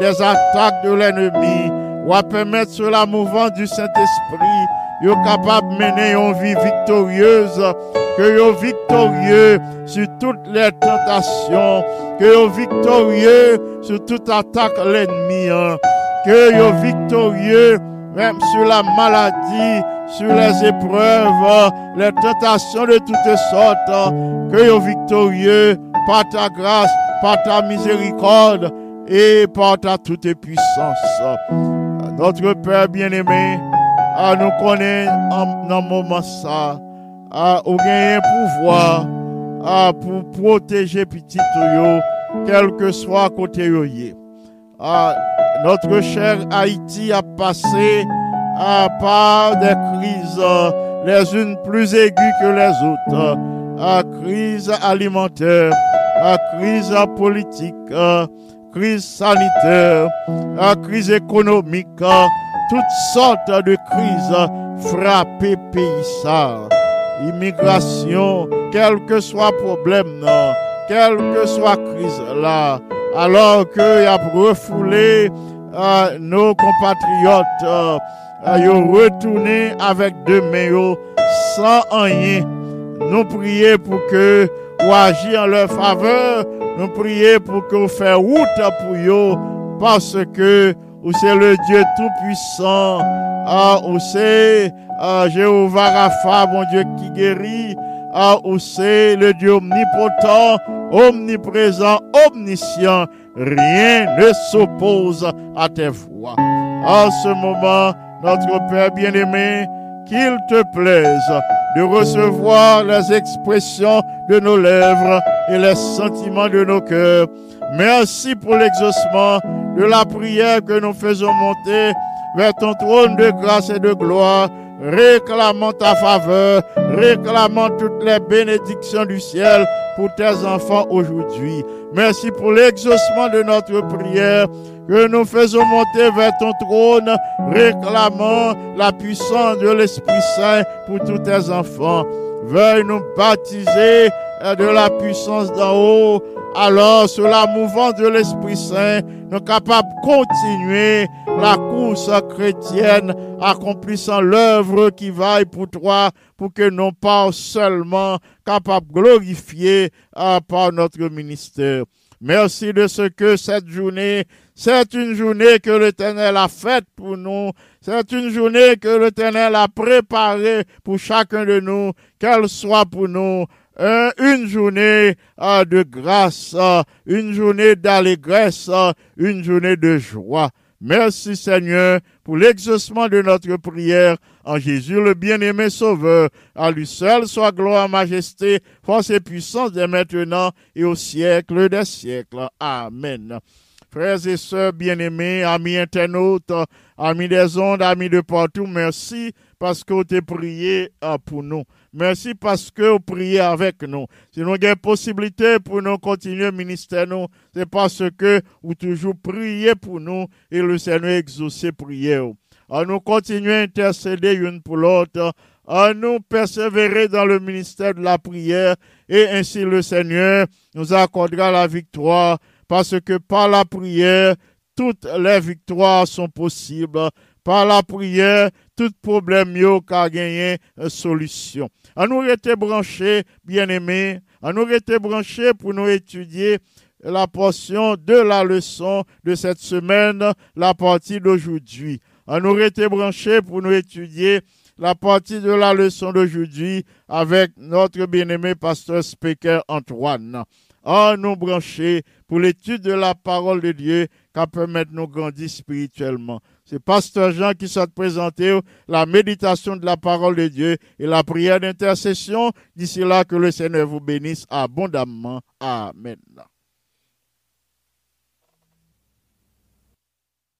des attaques de l'ennemi ou à permettre sur la mouvance du Saint-Esprit, yo capable de mener une vie victorieuse, que yo victorieux sur toutes les tentations, que yo victorieux sur toute attaque l'ennemi, hein. que yo victorieux même sur la maladie, sur les épreuves, les tentations de toutes sortes, hein. que yo victorieux par ta grâce, par ta miséricorde et par ta toute puissance. Notre Père bien-aimé, à nous connaître dans le moment ça, à gagner pouvoir à pour protéger petit yo, quel que soit côté yo notre cher Haïti a passé à par des crises, les unes plus aiguës que les autres, à crise alimentaire, à crise politique, crise sanitaire, crise économique, toutes sortes de crises frappent pays. Immigration, quel que soit problème, quelle que soit crise là, alors qu'il a refoulé euh, nos compatriotes, euh, ont retourné avec deux mains sans rien. Nous prions pour que ou agir en leur faveur nous prions pour que vous fassiez route pour parce que vous c'est le Dieu Tout-Puissant, ah, vous c'est ah, Jéhovah Rapha, mon Dieu qui guérit, ah, vous c'est le Dieu omnipotent, omniprésent, omniscient. Rien ne s'oppose à tes voix. En ce moment, notre Père bien-aimé, qu'il te plaise de recevoir les expressions de nos lèvres et les sentiments de nos cœurs. Merci pour l'exaucement de la prière que nous faisons monter vers ton trône de grâce et de gloire, réclamant ta faveur, réclamant toutes les bénédictions du ciel pour tes enfants aujourd'hui. Merci pour l'exaucement de notre prière que nous faisons monter vers ton trône, réclamant la puissance de l'Esprit Saint pour tous tes enfants. Veuille nous baptiser de la puissance d'en haut. Alors, sur la mouvance de l'Esprit Saint, nous sommes capables de continuer la course chrétienne, accomplissant l'œuvre qui vaille pour toi, pour que nous pas seulement capables de glorifier euh, par notre ministère. Merci de ce que cette journée, c'est une journée que l'Éternel a faite pour nous. C'est une journée que l'Éternel a préparée pour chacun de nous, qu'elle soit pour nous une journée euh, de grâce, euh, une journée d'allégresse, une journée de joie. Merci Seigneur pour l'exaucement de notre prière en Jésus le bien-aimé Sauveur. À lui seul soit gloire, majesté, force et puissance dès maintenant et au siècle des siècles. Amen. Frères et sœurs bien-aimés, amis internautes, amis des ondes, amis de partout, merci parce que vous avez prié euh, pour nous. Merci parce que vous priez avec nous. Si nous avons possibilité pour nous continuer ministère, nous, c'est parce que vous toujours priez pour nous et le Seigneur exauce prière. À nous continuer à intercéder une pour l'autre, à nous persévérer dans le ministère de la prière et ainsi le Seigneur nous accordera la victoire parce que par la prière, toutes les victoires sont possibles. Par la prière, tout problème yo a gagné une solution. À nous rester branchés, bien-aimés, à nous rester branchés pour nous étudier la portion de la leçon de cette semaine, la partie d'aujourd'hui. On nous été branchés pour nous étudier la partie de la leçon d'aujourd'hui avec notre bien-aimé pasteur Speaker Antoine. On nous brancher pour l'étude de la parole de Dieu qui permettre de nous grandir spirituellement. C'est Pasteur Jean qui s'est présenté la méditation de la parole de Dieu et la prière d'intercession. D'ici là, que le Seigneur vous bénisse abondamment. Amen.